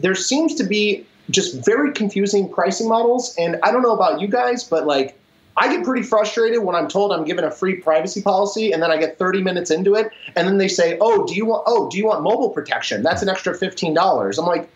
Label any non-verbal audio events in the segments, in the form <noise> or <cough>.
there seems to be just very confusing pricing models. And I don't know about you guys, but like I get pretty frustrated when I'm told I'm given a free privacy policy and then I get 30 minutes into it and then they say, "Oh, do you want oh, do you want mobile protection? That's an extra $15." I'm like,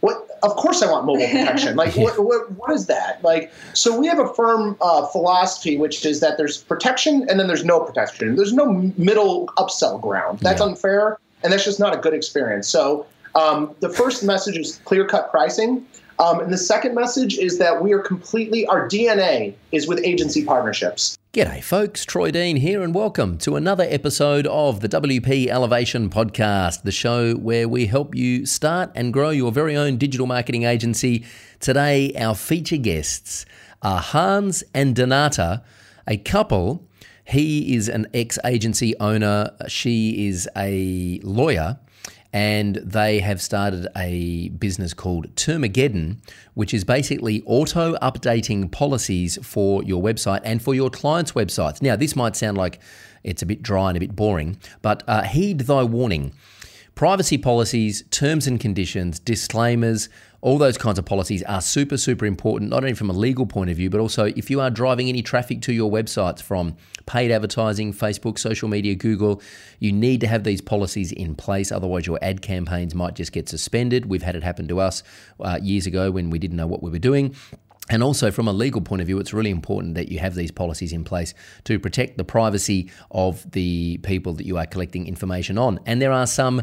"What? Of course I want mobile <laughs> protection. Like what, what, what is that?" Like so we have a firm uh, philosophy which is that there's protection and then there's no protection. There's no middle upsell ground. That's yeah. unfair and that's just not a good experience. So um, the first message is clear cut pricing. Um, and the second message is that we are completely, our DNA is with agency partnerships. G'day, folks. Troy Dean here, and welcome to another episode of the WP Elevation Podcast, the show where we help you start and grow your very own digital marketing agency. Today, our feature guests are Hans and Donata, a couple. He is an ex agency owner, she is a lawyer and they have started a business called Termageddon, which is basically auto updating policies for your website and for your clients' websites. Now, this might sound like it's a bit dry and a bit boring, but uh, heed thy warning. Privacy policies, terms and conditions, disclaimers, all those kinds of policies are super, super important, not only from a legal point of view, but also if you are driving any traffic to your websites from paid advertising, Facebook, social media, Google, you need to have these policies in place. Otherwise, your ad campaigns might just get suspended. We've had it happen to us uh, years ago when we didn't know what we were doing. And also, from a legal point of view, it's really important that you have these policies in place to protect the privacy of the people that you are collecting information on. And there are some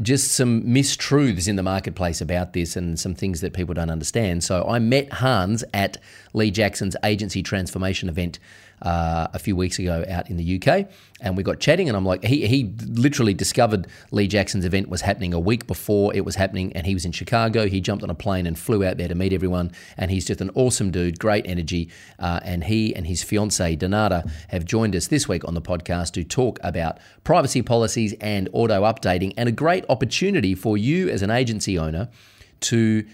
just some mistruths in the marketplace about this and some things that people don't understand. So I met Hans at Lee Jackson's agency transformation event uh, a few weeks ago out in the UK, and we got chatting. And I'm like, he he literally discovered Lee Jackson's event was happening a week before it was happening, and he was in Chicago. He jumped on a plane and flew out there to meet everyone. And he's just an awesome dude, great energy. Uh, and he and his fiancee Donata have joined us this week on the podcast to talk about privacy policies and auto updating, and a great opportunity for you as an agency owner to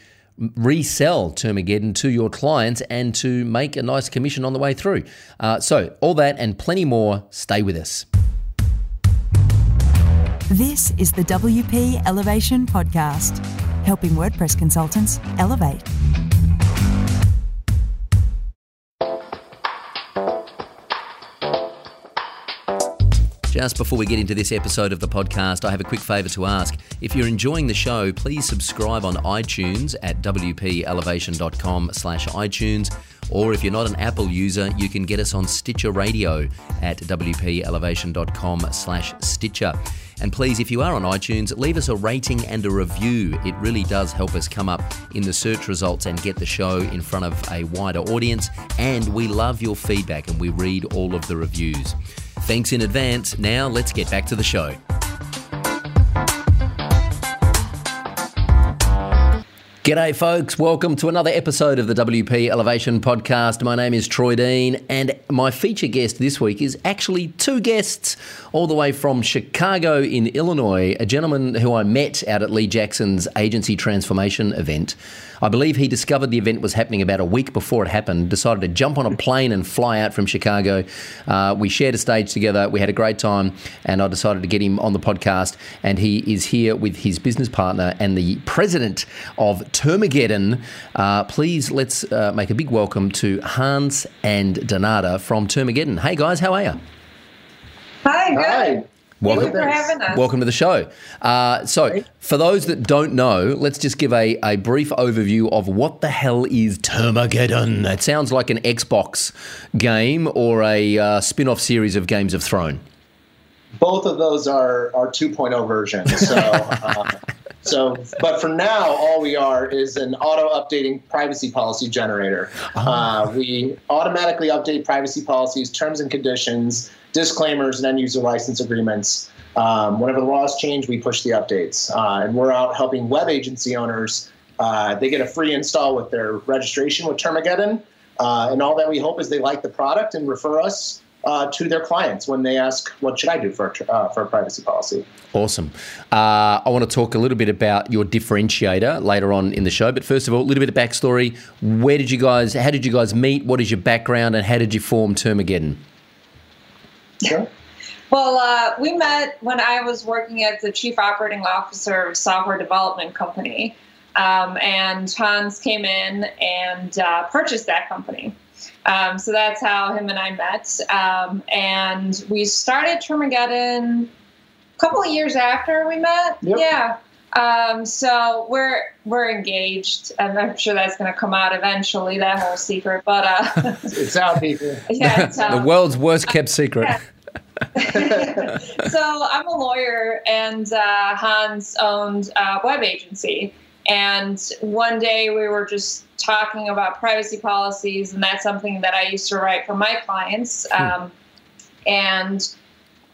resell Termageddon to your clients and to make a nice commission on the way through. Uh, so, all that and plenty more, stay with us. This is the WP Elevation Podcast, helping WordPress consultants elevate. Just before we get into this episode of the podcast, I have a quick favour to ask. If you're enjoying the show, please subscribe on iTunes at wpelevation.com slash iTunes. Or if you're not an Apple user, you can get us on Stitcher Radio at wpelevation.com slash Stitcher. And please, if you are on iTunes, leave us a rating and a review. It really does help us come up in the search results and get the show in front of a wider audience. And we love your feedback and we read all of the reviews. Thanks in advance. Now let's get back to the show. G'day, folks. Welcome to another episode of the WP Elevation Podcast. My name is Troy Dean, and my feature guest this week is actually two guests, all the way from Chicago in Illinois, a gentleman who I met out at Lee Jackson's agency transformation event. I believe he discovered the event was happening about a week before it happened, decided to jump on a plane and fly out from Chicago. Uh, we shared a stage together. We had a great time, and I decided to get him on the podcast. And he is here with his business partner and the president of Termageddon. Uh, please let's uh, make a big welcome to Hans and Donata from Termageddon. Hey guys, how are you? Hi, good. Hi. Welcome, for having us. Welcome to the show. Uh, so, for those that don't know, let's just give a, a brief overview of what the hell is Termageddon. It sounds like an Xbox game or a uh, spin off series of Games of Thrones. Both of those are, are 2.0 versions. So, <laughs> uh, so, but for now, all we are is an auto updating privacy policy generator. Oh. we automatically update privacy policies, terms and conditions disclaimers and end user license agreements. Um, whenever the laws change, we push the updates. Uh, and we're out helping web agency owners. Uh, they get a free install with their registration with Termageddon. Uh, and all that we hope is they like the product and refer us uh, to their clients when they ask, "What should I do for uh, for a privacy policy?" Awesome. Uh, I want to talk a little bit about your differentiator later on in the show, but first of all, a little bit of backstory. Where did you guys? How did you guys meet? What is your background, and how did you form Termageddon? Sure. Well, uh, we met when I was working as the chief operating officer of a software development company. Um, and Hans came in and uh, purchased that company. Um, so that's how him and I met. Um, and we started Termageddon a couple of years after we met. Yep. Yeah. Um, so we're we're engaged. and I'm sure that's going to come out eventually. That whole secret, but uh, <laughs> it's out, people. <laughs> Yeah, it's out. the world's worst kept secret. Yeah. <laughs> so I'm a lawyer, and uh, Hans owned a web agency. And one day we were just talking about privacy policies, and that's something that I used to write for my clients. Hmm. Um, and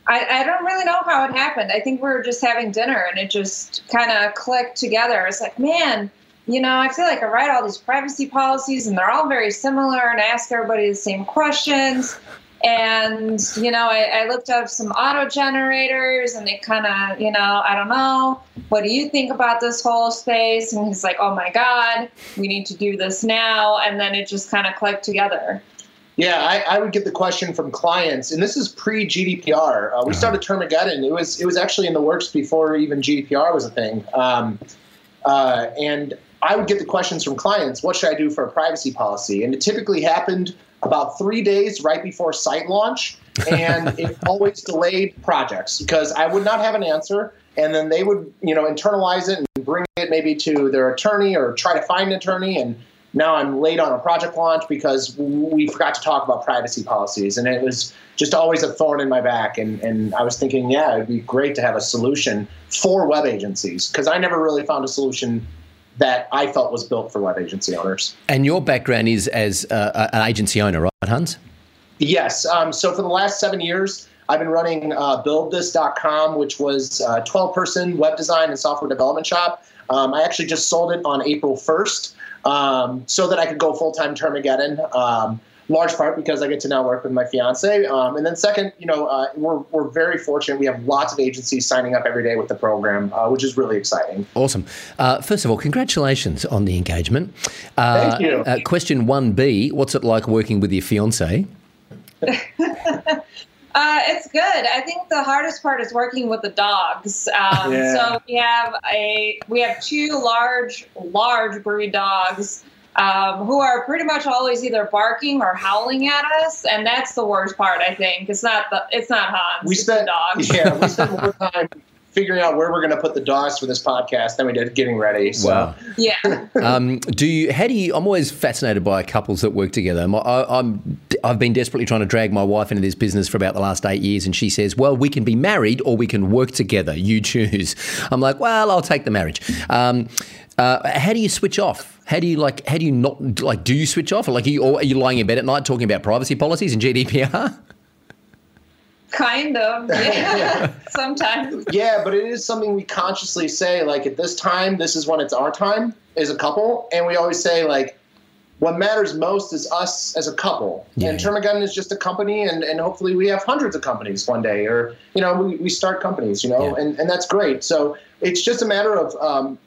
I, I, don't really know how it happened. I think we were just having dinner, and it just kind of clicked together. It's like, man, you know, I feel like I write all these privacy policies, and they're all very similar, and ask everybody the same questions. And, you know, I, I looked up some auto generators and they kind of, you know, I don't know, what do you think about this whole space? And he's like, oh my God, we need to do this now. And then it just kind of clicked together. Yeah, I, I, would get the question from clients, and this is pre GDPR. Uh, we uh-huh. started Termageddon. It was it was actually in the works before even GDPR was a thing. Um, uh, and I would get the questions from clients: What should I do for a privacy policy? And it typically happened about three days right before site launch, and <laughs> it always delayed projects because I would not have an answer, and then they would you know internalize it and bring it maybe to their attorney or try to find an attorney and now I'm late on a project launch because we forgot to talk about privacy policies. And it was just always a thorn in my back. And, and I was thinking, yeah, it'd be great to have a solution for web agencies because I never really found a solution that I felt was built for web agency owners. And your background is as uh, an agency owner, right, Hans? Yes. Um, so for the last seven years, I've been running uh, BuildThis.com, which was a 12 person web design and software development shop. Um, I actually just sold it on April 1st um, so that I could go full time Termageddon. Um, large part because I get to now work with my fiance. Um, and then second, you know, uh, we're, we're very fortunate. We have lots of agencies signing up every day with the program, uh, which is really exciting. Awesome. Uh, first of all, congratulations on the engagement. Uh, Thank you. Uh, question 1B, what's it like working with your fiance? <laughs> <laughs> Uh, it's good. I think the hardest part is working with the dogs. Um, yeah. So we have a we have two large large breed dogs um, who are pretty much always either barking or howling at us, and that's the worst part. I think it's not the it's not Hans. We spent dogs. Yeah, we <laughs> spent more time figuring out where we're going to put the dogs for this podcast than we did getting ready. So. Wow. Yeah. <laughs> um, do you? How do you? I'm always fascinated by couples that work together. I, am I've been desperately trying to drag my wife into this business for about the last eight years, and she says, "Well, we can be married or we can work together. You choose." I'm like, "Well, I'll take the marriage." Um, uh, how do you switch off? How do you like? How do you not like? Do you switch off? Or like, are you, or are you lying in bed at night talking about privacy policies and GDPR? <laughs> Kind of, yeah. <laughs> Sometimes. Yeah, but it is something we consciously say, like, at this time, this is when it's our time as a couple. And we always say, like, what matters most is us as a couple. Yeah. And Termageddon is just a company, and, and hopefully we have hundreds of companies one day, or, you know, we, we start companies, you know, yeah. and, and that's great. So it's just a matter of um,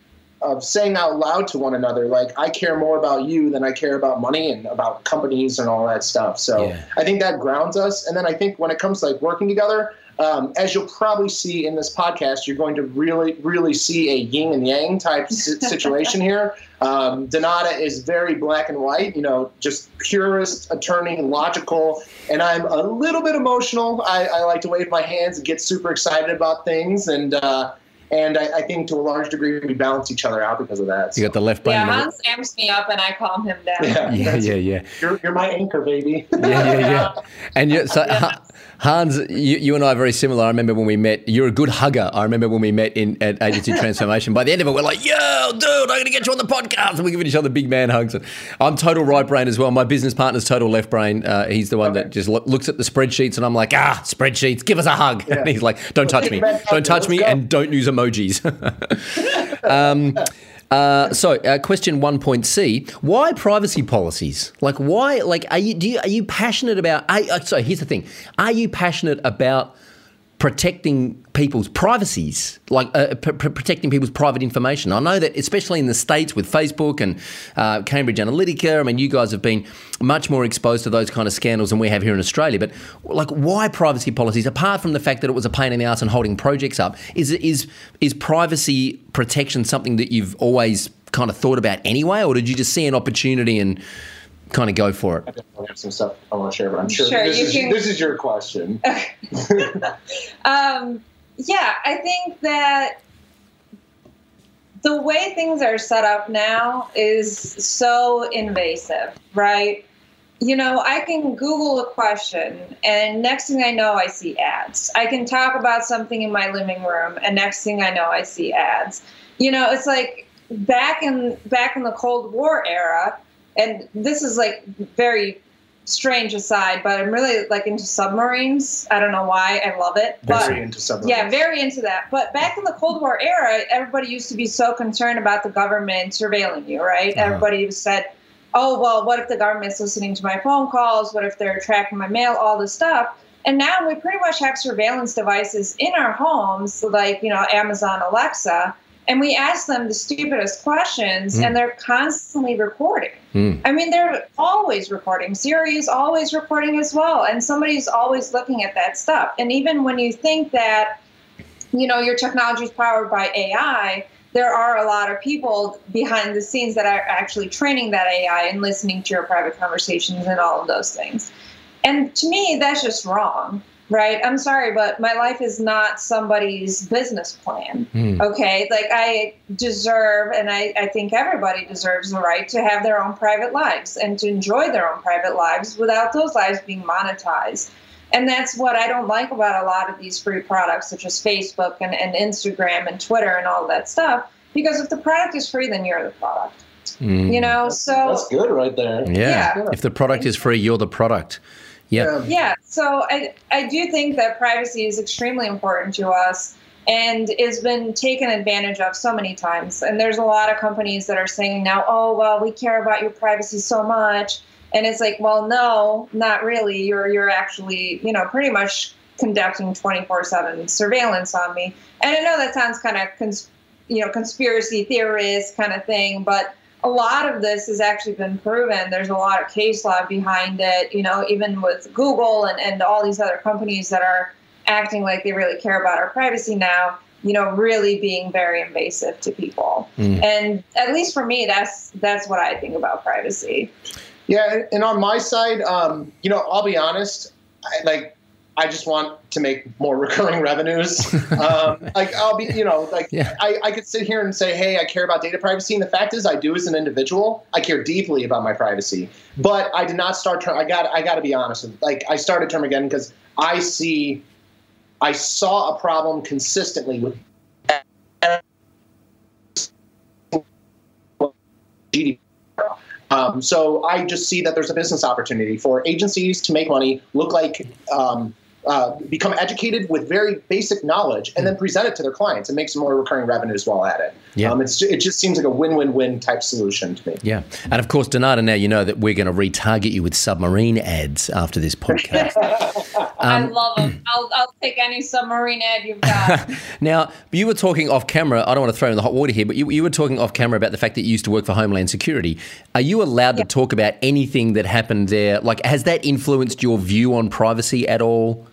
of saying out loud to one another, like, I care more about you than I care about money and about companies and all that stuff. So yeah. I think that grounds us. And then I think when it comes to like working together, um, as you'll probably see in this podcast, you're going to really, really see a yin and yang type <laughs> situation here. Um, Donata is very black and white, you know, just purist attorney, logical, and I'm a little bit emotional. I, I like to wave my hands and get super excited about things, and uh, and I, I, think to a large degree we balance each other out because of that. So. You got the left brain. Yeah, Hans amps me up and I calm him down. Yeah, <laughs> yeah, yeah, yeah. You're, you're my anchor, baby. yeah, yeah, yeah. <laughs> And you, so Hans, you, you, and I are very similar. I remember when we met. You're a good hugger. I remember when we met in at Agency Transformation. By the end of it, we're like, "Yo, dude, I'm going to get you on the podcast," and we're giving each other big man hugs. I'm total right brain as well. My business partner's total left brain. Uh, he's the one okay. that just lo- looks at the spreadsheets, and I'm like, "Ah, spreadsheets, give us a hug." Yeah. <laughs> And he's like, "Don't touch me, don't touch me, and don't use emojis." <laughs> um, <laughs> uh, so, uh, question one point C: Why privacy policies? Like, why? Like, are you do you, are you passionate about? Are, uh, so, here's the thing: Are you passionate about protecting people's privacies, like uh, protecting people's private information. I know that, especially in the States with Facebook and uh, Cambridge Analytica, I mean, you guys have been much more exposed to those kind of scandals than we have here in Australia. But, like, why privacy policies, apart from the fact that it was a pain in the ass and holding projects up, is, is, is privacy protection something that you've always kind of thought about anyway, or did you just see an opportunity and kind of go for it? I have some stuff I want to share, but I'm sure, Sure, this, is, can- this is your question. <laughs> um, yeah, I think that the way things are set up now is so invasive, right? You know, I can Google a question, and next thing I know, I see ads. I can talk about something in my living room, and next thing I know, I see ads. You know, it's like back in back in the Cold War era, and this is like very strange aside, but I'm really like into submarines. I don't know why. I love it. But Very into submarines. yeah, very into that. But back in the Cold War era, everybody used to be so concerned about the government surveilling you, right? Uh-huh. Everybody said, oh, well, what if the government's listening to my phone calls? What if they're tracking my mail? All this stuff. And now we pretty much have surveillance devices in our homes, like, you know, Amazon Alexa, and we ask them the stupidest questions, Mm. and they're constantly recording. Mm. I mean, they're always recording. Siri is always recording as well, and somebody's always looking at that stuff. And even when you think that, you know, your technology is powered by AI, there are a lot of people behind the scenes that are actually training that AI and listening to your private conversations and all of those things. And to me, that's just wrong, right? I'm sorry, but my life is not somebody's business plan. Mm. Okay, like I deserve, and I, I think everybody deserves the right to have their own private lives and to enjoy their own private lives without those lives being monetized. And that's what I don't like about a lot of these free products, such as Facebook and, and Instagram and Twitter and all that stuff. Because if the product is free, then you're the product. Mm. You know, so That's good right there. Yeah. Yeah. If the product is free, you're the product. Yeah. Yeah, so I, I do think that privacy is extremely important to us and has been taken advantage of so many times. And there's a lot of companies that are saying now, oh, well, we care about your privacy so much. And it's like, well, no, not really. You're, you're actually, you know, pretty much conducting 24 7 surveillance on me. And I know that sounds kind of, cons- you know, conspiracy theorist kind of thing, but a lot of this has actually been proven. There's a lot of case law behind it, you know, even with Google and, and all these other companies that are acting like they really care about our privacy now, you know, really being very invasive to people. Mm. And at least for me, that's that's what I think about privacy. Yeah, and- on my side, um, you know, I'll be honest, I, like I just want to make more <laughs> recurring revenues. um, like I'll be, you know, like Yeah. I, I could sit here and say, hey, I care about data privacy, and the fact is, I do as an individual. I care deeply about my privacy, but I did not start. Term, I got, I got to be honest. with- Like I started Termageddon because I see, I saw a problem consistently with GDPR. Um, so I just see that there's a business opportunity for agencies to make money, look like, um, uh, become educated with very basic knowledge, and then present it to their clients and make some more recurring revenues while at it. Yeah. Um, it's, it just seems like a win-win-win type solution to me. Yeah. And of course, Donata, now you know that we're going to retarget you with submarine ads after this podcast. <laughs> I Um, love them. I'll, I'll take any submarine ad you've got. <laughs> now, you were talking off camera. I don't want to throw in the hot water here, but you, you were talking off camera about the fact that you used to work for Homeland Security. Are you allowed to talk about anything that happened there? Like, has that influenced your view on privacy at all?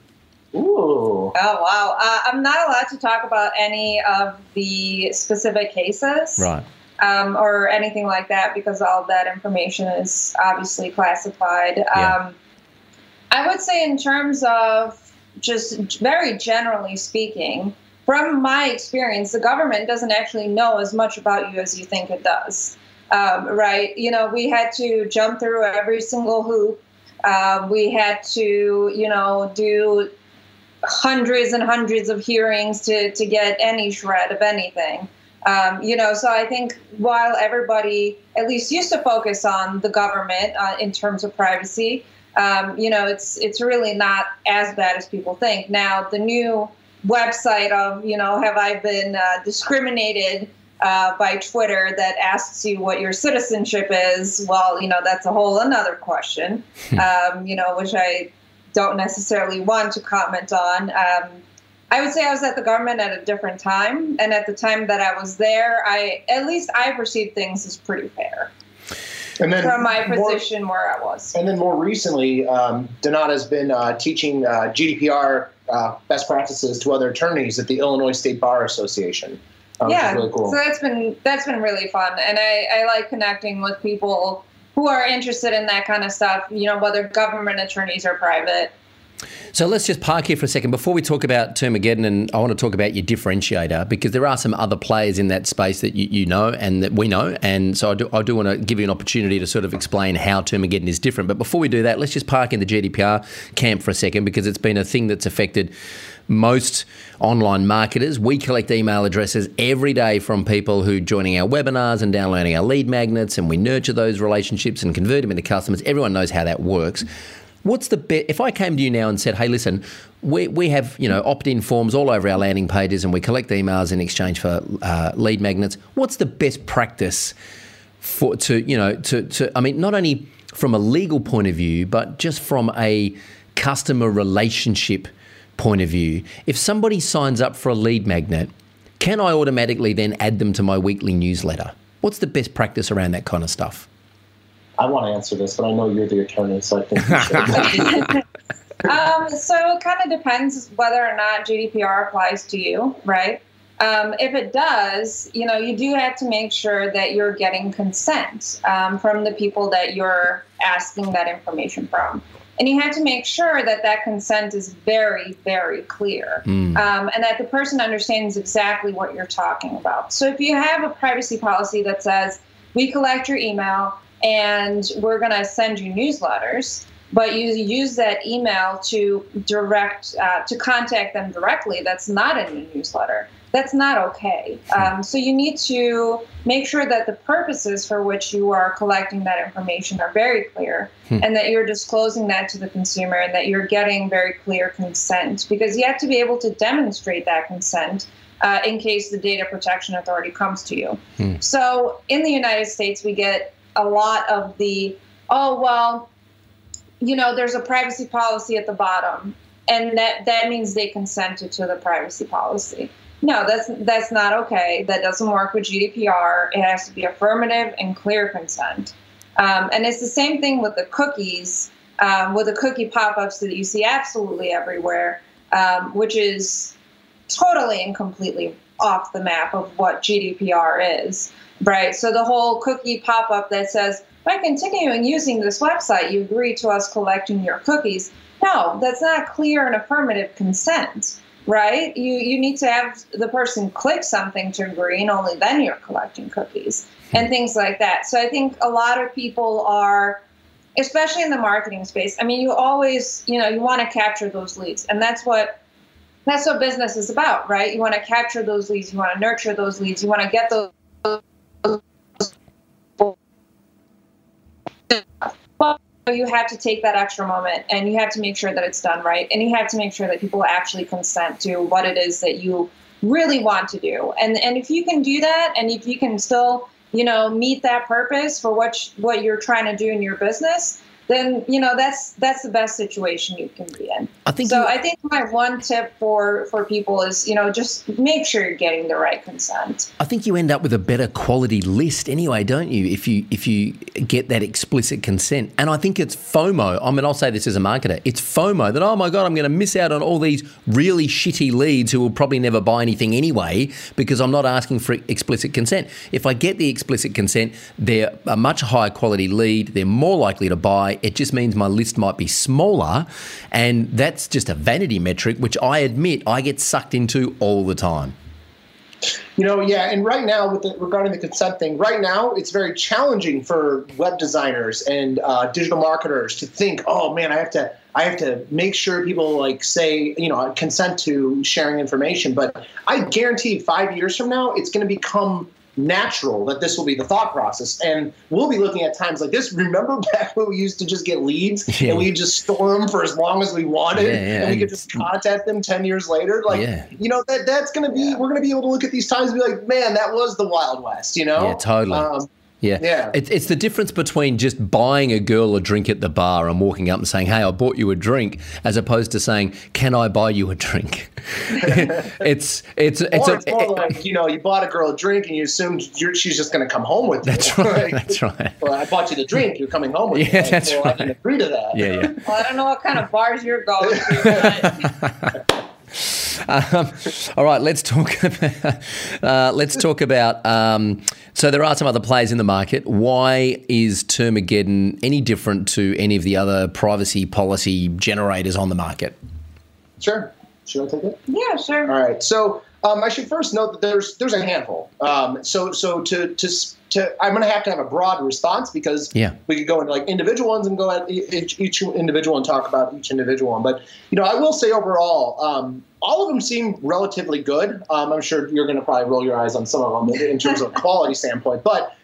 Ooh. Oh wow! Uh, I'm not allowed to talk about any of the specific cases, Right. Um, or anything like that because all that information is obviously classified. Yeah. Um, I would say, in terms of just very generally speaking, from my experience, the government doesn't actually know as much about you as you think it does. Um, right? You know, we had to jump through every single hoop. Uh, we had to, you know, do hundreds and hundreds of hearings to, to get any shred of anything. Um, you know, so I think while everybody at least used to focus on the government uh, in terms of privacy, um, you know, it's it's really not as bad as people think. Now, the new website of, you know, have I been uh, discriminated uh, by Twitter that asks you what your citizenship is? Well, you know, that's a whole another question, um, you know, which I don't necessarily want to comment on. Um, I would say I was at the government at a different time, and at the time that I was there, I at least I perceived things as pretty fair And then from my more- position where I was. And then more recently, um, Donata's been uh, teaching uh, GDPR uh, best practices to other attorneys at the Illinois State Bar Association. uh, yeah, really cool. so that's been that's been really fun, and I, I like connecting with people who are interested in that kind of stuff. You know, whether government attorneys or private. So let's just park here for a second. Before we talk about Termageddon, and I want to talk about your differentiator because there are some other players in that space that you, you know and that we know. And so I do, I do want to give you an opportunity to sort of explain how Termageddon is different. But before we do that, let's just park in the GDPR camp for a second because it's been a thing that's affected most online marketers. We collect email addresses every day from people who are joining our webinars and downloading our lead magnets, and we nurture those relationships and convert them into customers. Everyone knows how that works. What's the best? If I came to you now and said, "Hey, listen, we, we have you know opt-in forms all over our landing pages, and we collect emails in exchange for uh, lead magnets. What's the best practice for to you know to to? I mean, not only from a legal point of view, but just from a customer relationship point of view. If somebody signs up for a lead magnet, can I automatically then add them to my weekly newsletter? What's the best practice around that kind of stuff? I want to answer this, but I know you're the attorney, so I think you should. <laughs> Um, so it kind of depends whether or not GDPR applies to you, right? Um, if it does, you know, you do have to make sure that you're getting consent um, from the people that you're asking that information from. And you have to make sure that that consent is very, very clear um, and that the person understands exactly what you're talking about. So if you have a privacy policy that says, we collect your email and we're going to send you newsletters, but you use that email to direct, uh, to contact them directly, that's not in your newsletter. That's not okay. Um, so you need to make sure that the purposes for which you are collecting that information are very clear and that you're disclosing that to the consumer and that you're getting very clear consent because you have to be able to demonstrate that consent uh, in case the data protection authority comes to you. So in the United States, we get a lot of the, oh, well, you know, there's a privacy policy at the bottom, and that, that means they consented to the privacy policy. No, that's that's not okay. That doesn't work with GDPR. It has to be affirmative and clear consent. Um, and it's the same thing with the cookies, um, with the cookie pop-ups that you see absolutely everywhere, um, which is totally and completely off the map of what GDPR is, right? So the whole cookie pop-up that says, by continuing using this website, you agree to us collecting your cookies. No, that's not clear and affirmative consent, right? You you need to have the person click something to agree, and only then you're collecting cookies and things like that. So I think a lot of people are, especially in the marketing space. I mean, you always you know you want to capture those leads, and that's what that's what business is about, right? You want to capture those leads, you want to nurture those leads, you want to get those. But you have to take that extra moment and you have to make sure that it's done right. And you have to make sure that people actually consent to what it is that you really want to do. And and if you can do that and if you can still, you know, meet that purpose for what what you're trying to do in your business, then you know that's that's the best situation you can be in. I think so. you- I think my one tip for for people is you know just make sure you're getting the right consent. I think you end up with a better quality list anyway, don't you? If you if you get that explicit consent, and I think it's FOMO. I mean, I'll say this as a marketer: it's FOMO that oh my god, I'm going to miss out on all these really shitty leads who will probably never buy anything anyway because I'm not asking for explicit consent. If I get the explicit consent, they're a much higher quality lead. They're more likely to buy. It just means my list might be smaller, and that's just a vanity metric, which I admit I get sucked into all the time. You know, yeah, and right now, with the, regarding the consent thing, right now it's very challenging for web designers and uh, digital marketers to think, oh man, I have to, I have to make sure people like say, you know, consent to sharing information. But I guarantee, five years from now, it's going to become natural that this will be the thought process, and we'll be looking at times like this. Remember back when we used to just get leads <laughs> Yeah. and we just store them for as long as we wanted, Yeah, yeah, and we could just contact them ten years later, like you know that that's going to be we're going to be able to look at these times and be like man that was the wild west you know Yeah, totally. um, Yeah. Yeah. It, it's the difference between just buying a girl a drink at the bar and walking up and saying, Hey, I bought you a drink, as opposed to saying, Can I buy you a drink? <laughs> it's, it's, it's, or a, it's more like you know you bought a girl a drink and you assumed you're, she's just going to come home with you that's right. Like, That's right. <laughs> well, I bought you the drink. You're coming home with Yeah, me. Like, that's well, right. I can agree to that. Yeah, yeah. Well, I don't know what kind of bars you're going to, but <laughs> <laughs> um, all right, let's talk. <laughs> About, uh, let's talk about. Um, so there are some other players in the market. Why is Termageddon any different to any of the other privacy policy generators on the market? Sure. Should I take it? Yeah, sure. All right. So um, I should first note that there's there's a handful. Um, so so to to to I'm going to have to have a broad response because yeah. we could go into like individual ones and go at each, each individual and talk about each individual one. But you know, I will say overall, um, all of them seem relatively good. Um, I'm sure you're going to probably roll your eyes on some of them in <laughs> terms of quality standpoint, but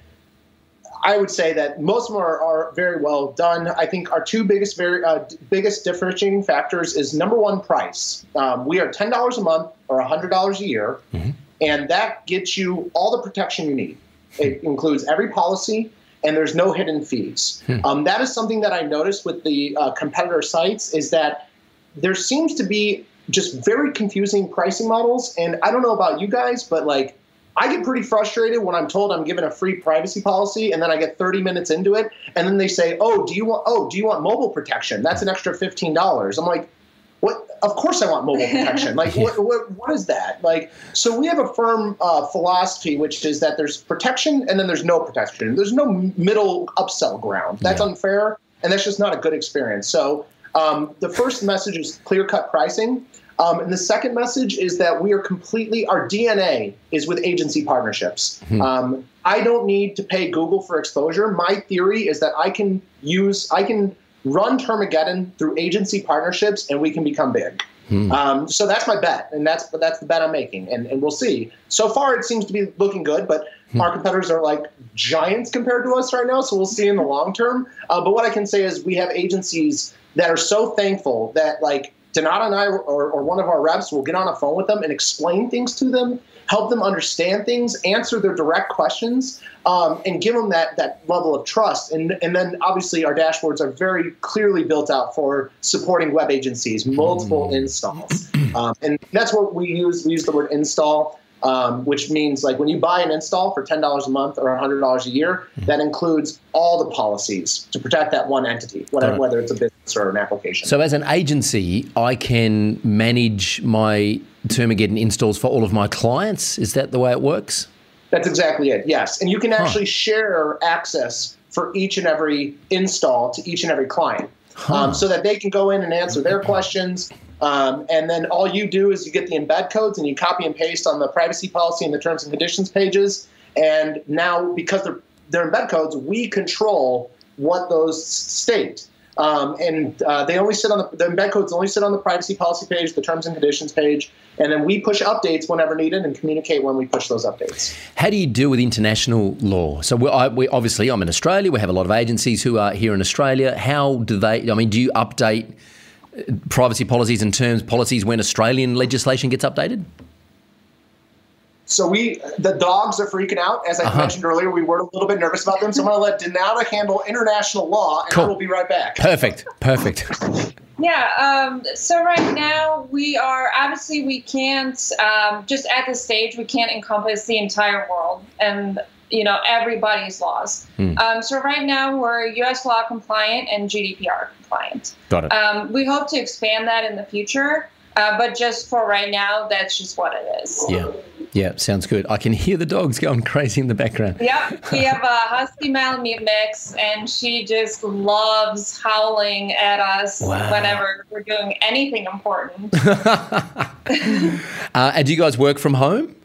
I would say that most of them are, are very well done. I think our two biggest very uh, biggest differentiating factors is number one price. Um, we are ten dollars a month or hundred dollars a year, mm-hmm. and that gets you all the protection you need. It includes every policy, and there's no hidden fees. Hmm. Um, that is something that I noticed with the uh, competitor sites is that there seems to be just very confusing pricing models. And I don't know about you guys, but like I get pretty frustrated when I'm told I'm given a free privacy policy and then I get 30 minutes into it and then they say, "Oh, do you want oh, do you want mobile protection? That's an extra $15." I'm like, "What? Of course I want mobile <laughs> protection. like what, what, what is that?" Like so we have a firm uh, philosophy which is that there's protection and then there's no protection. There's no middle upsell ground. That's yeah. unfair and that's just not a good experience. So um, the first message is clear cut pricing. Um, and the second message is that we are completely, our DNA is with agency partnerships. Hmm. Um, I don't need to pay Google for exposure. My theory is that I can use, I can run Termageddon through agency partnerships and we can become big. Hmm. Um, so that's my bet, and that's that's the bet I'm making, and, and we'll see. So far, it seems to be looking good, but hmm. our competitors are like giants compared to us right now, so we'll see in the long term. Uh, but what I can say is we have agencies that are so thankful that like Donata and I, or, or, one of our reps, will get on a phone with them and explain things to them, help them understand things, answer their direct questions, um, and give them that that level of trust. And and then obviously our dashboards are very clearly built out for supporting web agencies, multiple mm. installs, um, and that's what we use. We use the word install um, which means like when you buy an install for $10 a month or $100 a year, mm-hmm. that includes all the policies to protect that one entity, whether it's a business or an application. So as an agency, I can manage my Termageddon installs for all of my clients. Is that the way it works? That's exactly it, yes. And you can actually huh. share access for each and every install to each and every client. Huh. Um, so that they can go in and answer their questions. Um, and then all you do is you get the embed codes and you copy and paste on the privacy policy and the terms and conditions pages. And now, because they're, they're embed codes, we control what those state. Um, and uh, they only sit on the, the embed codes only sit on the privacy policy page, the terms and conditions page, and then we push updates whenever needed and communicate when we push those updates. How do you deal with international law? So I, we, obviously, I'm in Australia. We have a lot of agencies who are here in Australia. How do they? I mean, do you update uh, privacy policies and terms policies when Australian legislation gets updated? So we, the dogs are freaking out. As I uh-huh. mentioned earlier, we were a little bit nervous about them. So I'm going to let Donata handle international law, and cool. I will be right back. Perfect. Perfect. yeah. Um, so right now we are obviously we can't um, just at this stage we can't encompass the entire world and you know everybody's laws. Hmm. Um, so right now we're U.S. law compliant and GDPR compliant. Got it. Um, we hope to expand that in the future, uh, but just for right now, that's just what it is. Yeah. Yeah, sounds good. I can hear the dogs going <laughs> crazy in the background. Yep, we have a husky Malamute mix, and she just loves howling at us wow. whenever we're doing anything important. <laughs> uh, and do you guys work from home?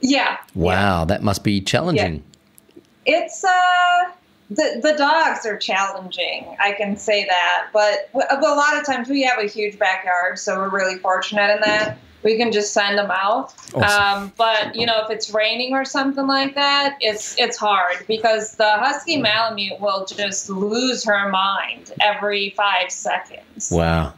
Yeah. Wow, yeah. that must be challenging. Yeah. It's uh the the dogs are challenging. I can say that, but, but a lot of times we have a huge backyard, so we're really fortunate in that we can just send them out. Awesome. Um, but you know, if it's raining or something like that, it's it's hard because the husky malamute will just lose her mind every five seconds. Wow.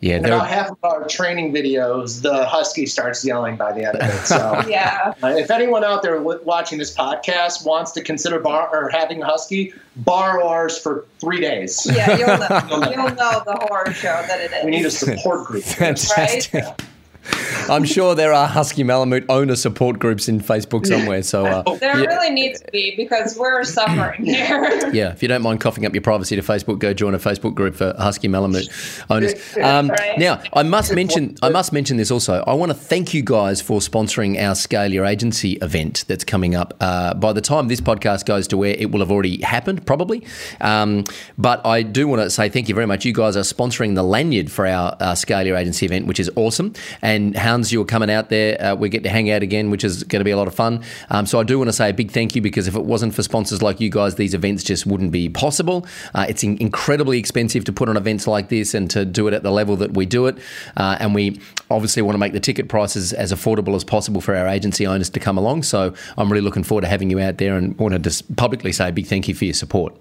Yeah, about half of our training videos, the husky starts yelling by the end of it. So, <laughs> yeah. Uh, if anyone out there watching this podcast wants to consider bar or having a husky, borrow ours for three days. Yeah, you'll know. <laughs> you'll know the horror show that it is. We need a support group. <laughs> Fantastic. Right? <laughs> I'm sure there are Husky Malamute owner support groups in Facebook somewhere. So uh, <laughs> There yeah, really needs to be because we're suffering here. <laughs> yeah, if you don't mind coughing up your privacy to Facebook, go join a Facebook group for Husky Malamute owners. Um, Right. Now, I must mention, I must mention this also. I want to thank you guys for sponsoring our Scale Your Agency event that's coming up. Uh, by the time this podcast goes to where it will have already happened, probably. Um, but I do want to say thank you very much. You guys are sponsoring the lanyard for our uh, Scale Your Agency event, which is awesome. And Hans, you're coming out there. Uh, we get to hang out again, which is going to be a lot of fun. Um, so I do want to say a big thank you because if it wasn't for sponsors like you guys, these events just wouldn't be possible. Uh, it's in- incredibly expensive to put on events like this and to do it at the level that we do it. Uh, and we obviously want to make the ticket prices as affordable as possible for our agency owners to come along. So I'm really looking forward to having you out there and want to just publicly say a big thank you for your support.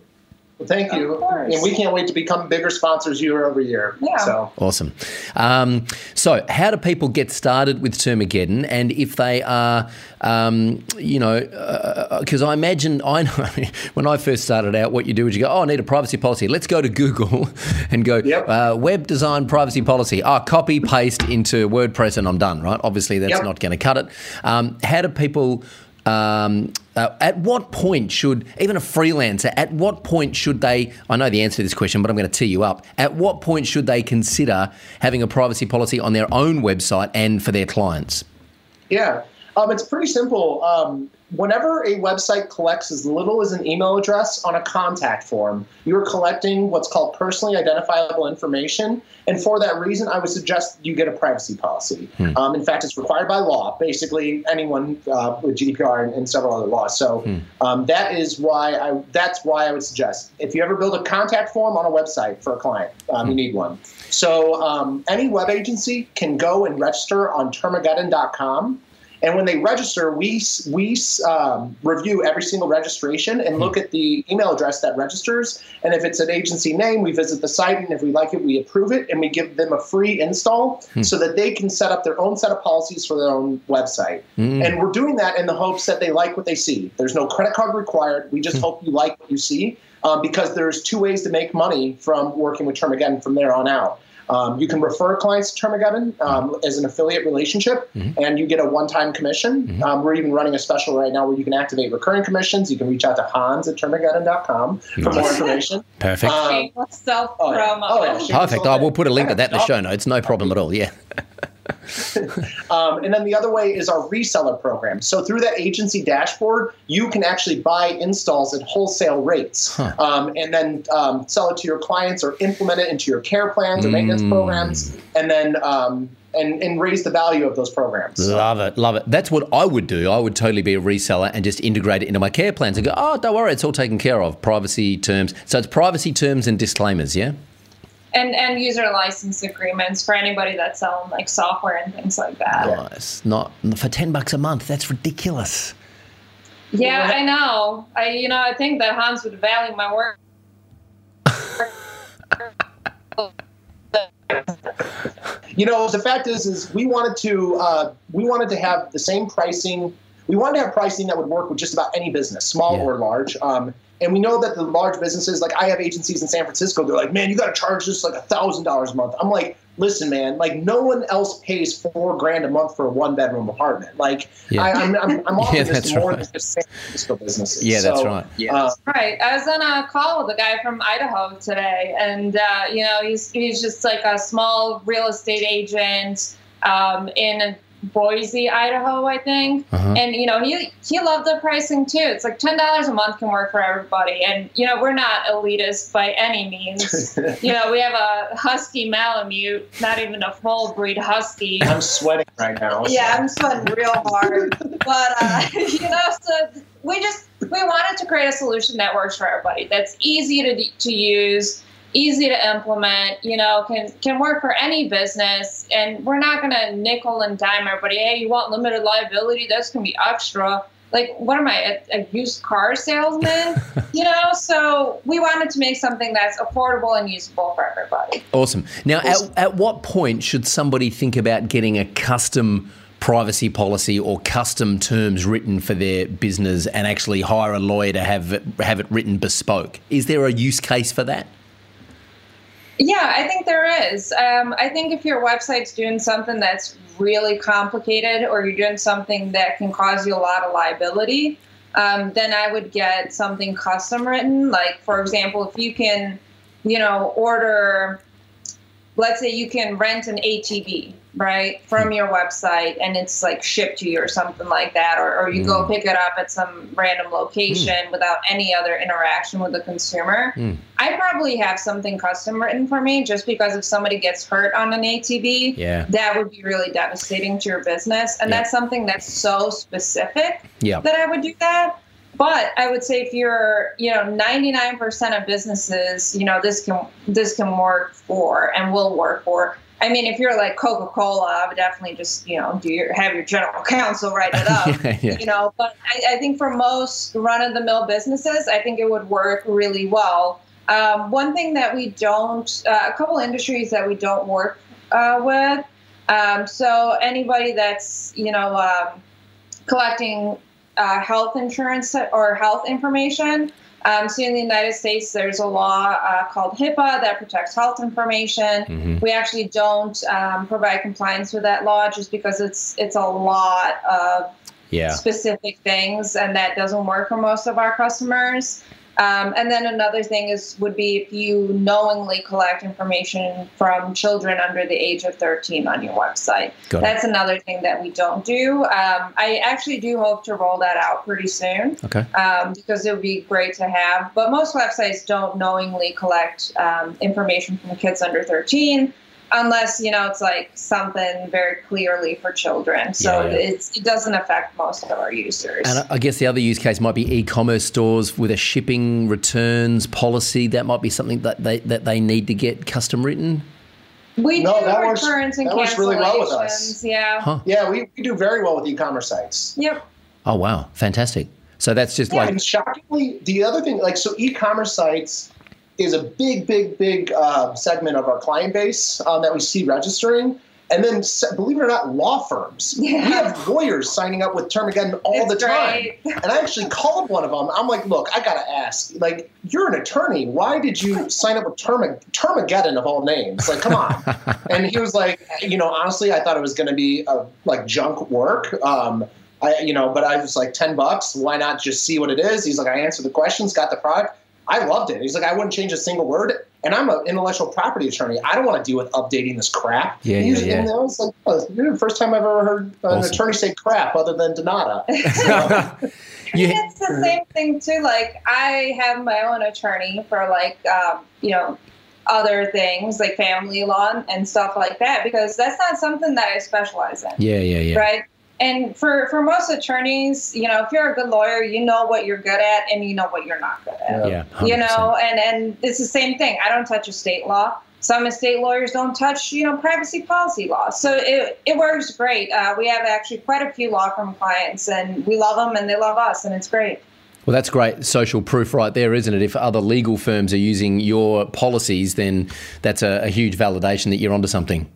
Well, thank you. Of. And we can't wait to become bigger sponsors year over year. Yeah. So Awesome. Um, so, how do people get started with Termageddon? And if they are, um, you know, because I imagine <laughs> I know when I first started out, what you do is you go, "Oh, I need a privacy policy. Let's go to Google <laughs> and go Yep. uh, web design privacy policy. Ah, copy paste into WordPress, and I'm done. Right? Obviously, that's Yep. not going to cut it. Um, how do people? Um, uh, at what point should even a freelancer? At what point should they? I know the answer to this question, but I'm going to tee you up. At what point should they consider having a privacy policy on their own website and for their clients? Yeah, um, it's pretty simple. Um, whenever a website collects as little as an email address on a contact form, you're collecting what's called personally identifiable information. And for that reason, I would suggest you get a privacy policy. Um, in fact, it's required by law. Basically, anyone uh, with GDPR and, and several other laws. So um, that is why I. That's why I would suggest if you ever build a contact form on a website for a client, um, you need one. So um, any web agency can go and register on Termageddon.com. And when they register, we we um, review every single registration and look at the email address that registers. And if it's an agency name, we visit the site, and if we like it, we approve it, and we give them a free install so that they can set up their own set of policies for their own website. And we're doing that in the hopes that they like what they see. There's no credit card required. We just hope you like what you see, um, because there's two ways to make money from working with Termageddon from there on out. Um, you can refer clients to Termageddon um, as an affiliate relationship, and you get a one-time commission. Um, we're even running a special right now where you can activate recurring commissions. You can reach out to Hans at Termageddon.com for more information. Perfect. Um, Shameless self oh, yeah. promo. Oh, yeah. Perfect. I will put a link to that in the show notes. No problem at all. Yeah. <laughs> <laughs> Um, and then the other way is our reseller program. So through that agency dashboard, you can actually buy installs at wholesale rates, Huh. um, and then um, sell it to your clients or implement it into your care plans or maintenance Mm. programs, and then um, and and raise the value of those programs. Love it, love it. That's what I would do. I would totally be a reseller and just integrate it into my care plans and go, oh, don't worry, it's all taken care of. Privacy terms. So it's privacy terms and disclaimers, yeah? And and user license agreements for anybody that's selling like software and things like that. Nice. Not for ten bucks a month. That's ridiculous. Yeah, I know. I you know I think that Hans would value my work. You know, the fact is, is we wanted to uh, we wanted to have the same pricing. We wanted to have pricing that would work with just about any business, small Yeah. or large. Um, and we know that the large businesses, like I have agencies in San Francisco, they're like, man, you got to charge this like a thousand dollars a month. I'm like, listen, man, like no one else pays four grand a month for a one bedroom apartment. Like Yeah. I, I'm, I'm, I'm <laughs> offering Yeah, this that's to more right. than just San Francisco businesses. Yeah, that's So, right. uh, Right. I was on a call with a guy from Idaho today, and uh, you know he's he's just like a small real estate agent um, in Boise, Idaho, I think. Uh-huh. And you know he he loved the pricing too. It's like ten dollars a month can work for everybody, and you know we're not elitist by any means. <laughs> you know we have a husky Malamute, not even a full breed husky. I'm sweating right now. Yeah, I'm sweating real hard. But uh, <laughs> you know, so we just we wanted to create a solution that works for everybody. That's easy to to use, easy to implement. You know, can can work for any business, and we're not going to nickel and dime everybody. Hey, you want limited liability? That's going to be extra. Like, what am I, a, a used car salesman? <laughs> you know, so we wanted to make something that's affordable and usable for everybody. Awesome. Now, at, at what point should somebody think about getting a custom privacy policy or custom terms written for their business and actually hire a lawyer to have it, have it written bespoke? Is there a use case for that? Yeah, I think there is. Um, I think if your website's doing something that's really complicated or you're doing something that can cause you a lot of liability, um, then I would get something custom written. Like, for example, if you can, you know, order, let's say you can rent an ATV, right, from hmm. your website and it's like shipped to you or something like that, or, or you go hmm. pick it up at some random location hmm. without any other interaction with the consumer. I probably have something custom written for me just because if somebody gets hurt on an ATV, Yeah. that would be really devastating to your business. And Yeah. that's something that's so specific Yeah. that I would do that. But I would say if you're, you know, 99% of businesses, you know, this can this can work for and will work for. I mean, if you're like Coca-Cola, I would definitely just, you know, do your have your general counsel write it up. <laughs> Yeah, yeah. You know, but I, I think for most run-of-the-mill businesses, I think it would work really well. Um, one thing that we don't, uh, a couple industries that we don't work uh, with. Um, so anybody that's you know um, collecting uh, health insurance or health information. Um, so in the United States, there's a law uh, called HIPAA that protects health information. Mhm. We actually don't um, provide compliance with that law just because it's it's a lot of Yeah. specific things, and that doesn't work for most of our customers. Um, and then another thing is would be if you knowingly collect information from children under the age of 13 on your website. Got it. That's another thing that we don't do. Um, I actually do hope to roll that out pretty soon Okay. um, because it would be great to have. But most websites don't knowingly collect um, information from kids under 13 unless you know it's like something very clearly for children. So Yeah, yeah. It's, it doesn't affect most of our users. And I- I guess the other use case might be e-commerce stores with a shipping returns policy. That might be something that they that they need to get custom written. we No, do that works- returns and that works cancellations. really well with us. Yeah. Huh. Yeah, we, we do very well with e-commerce sites. Yep. Oh wow, fantastic! So that's just Yeah, like and shockingly, the other thing, like, so e-commerce sites is a big, big, big uh, segment of our client base um, that we see registering. And then, believe it or not, law firms. <laughs> Yeah. We have lawyers signing up with Termageddon all It's the time. great. <laughs> And I actually called one of them. I'm like, look, I gotta ask. Like, you're an attorney. Why did you sign up with Terma- Termageddon of all names? Like, come on. <laughs> and he was like, you know, honestly, I thought it was going to be a, like junk work. Um, I, you know, but I was like, ten bucks. Why not just see what it is? He's like, I answered the questions, got the product. I loved it. He's like, I wouldn't change a single word. And I'm an intellectual property attorney. I don't want to deal with updating this crap. Yeah, And yeah, yeah. And I was like, oh, you're the first time I've ever heard an Awesome. attorney say crap other than Donata. <laughs> <laughs> you, it's the same thing too. Like I have my own attorney for like um, you know other things like family law and stuff like that because that's not something that I specialize in, yeah, yeah, yeah. right? And for for most attorneys, you know, if you're a good lawyer, you know what you're good at and you know what you're not good at. Yeah, You 100%. know, and and it's the same thing. I don't touch estate law. Some estate lawyers don't touch, you know, privacy policy law. So it, it works great. Uh, we have actually quite a few law firm clients, and we love them, and they love us, and it's great. Well, that's great social proof right there, isn't it? If other legal firms are using your policies, then that's a, a huge validation that you're onto something.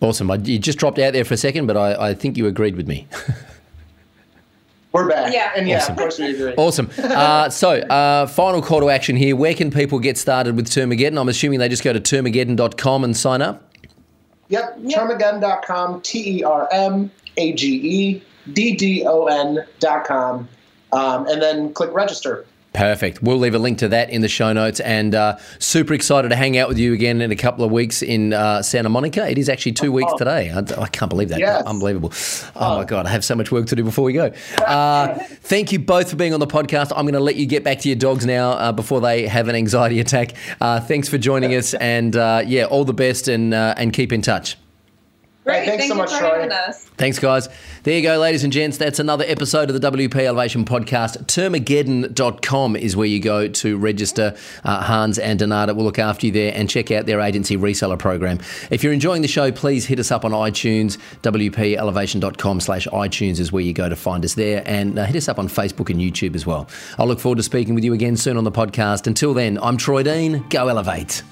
Awesome. I, you just dropped out there for a second, but I, I think you agreed with me. We're back. Yeah. And yeah, Awesome. of course we agree. Awesome. Uh, so, uh, final call to action here. Where can people get started with Termageddon? I'm assuming they just go to termageddon.com and sign up. Yep, Yep. termageddon.com, T E R M A G E D D O N.com, um, and then click register. Perfect. We'll leave a link to that in the show notes. And uh, super excited to hang out with you again in a couple of weeks in uh, Santa Monica. It is actually two weeks today. I, I can't believe that. Yes. Unbelievable. Oh, my God. I have so much work to do before we go. Uh, <laughs> thank you both for being on the podcast. I'm going to let you get back to your dogs now uh, before they have an anxiety attack. Uh, thanks for joining <laughs> us. And uh, yeah, all the best and, uh, and keep in touch. Great. thanks Thank so much, for Troy. having us. Thanks, guys. There you go, ladies and gents. That's another episode of the WP Elevation podcast. Termageddon.com is where you go to register. Uh, Hans and Donata will look after you there and check out their agency reseller program. If you're enjoying the show, please hit us up on iTunes. WPElevation.com slash iTunes is where you go to find us there. And uh, hit us up on Facebook and YouTube as well. I look forward to speaking with you again soon on the podcast. Until then, I'm Troy Dean. Go Elevate.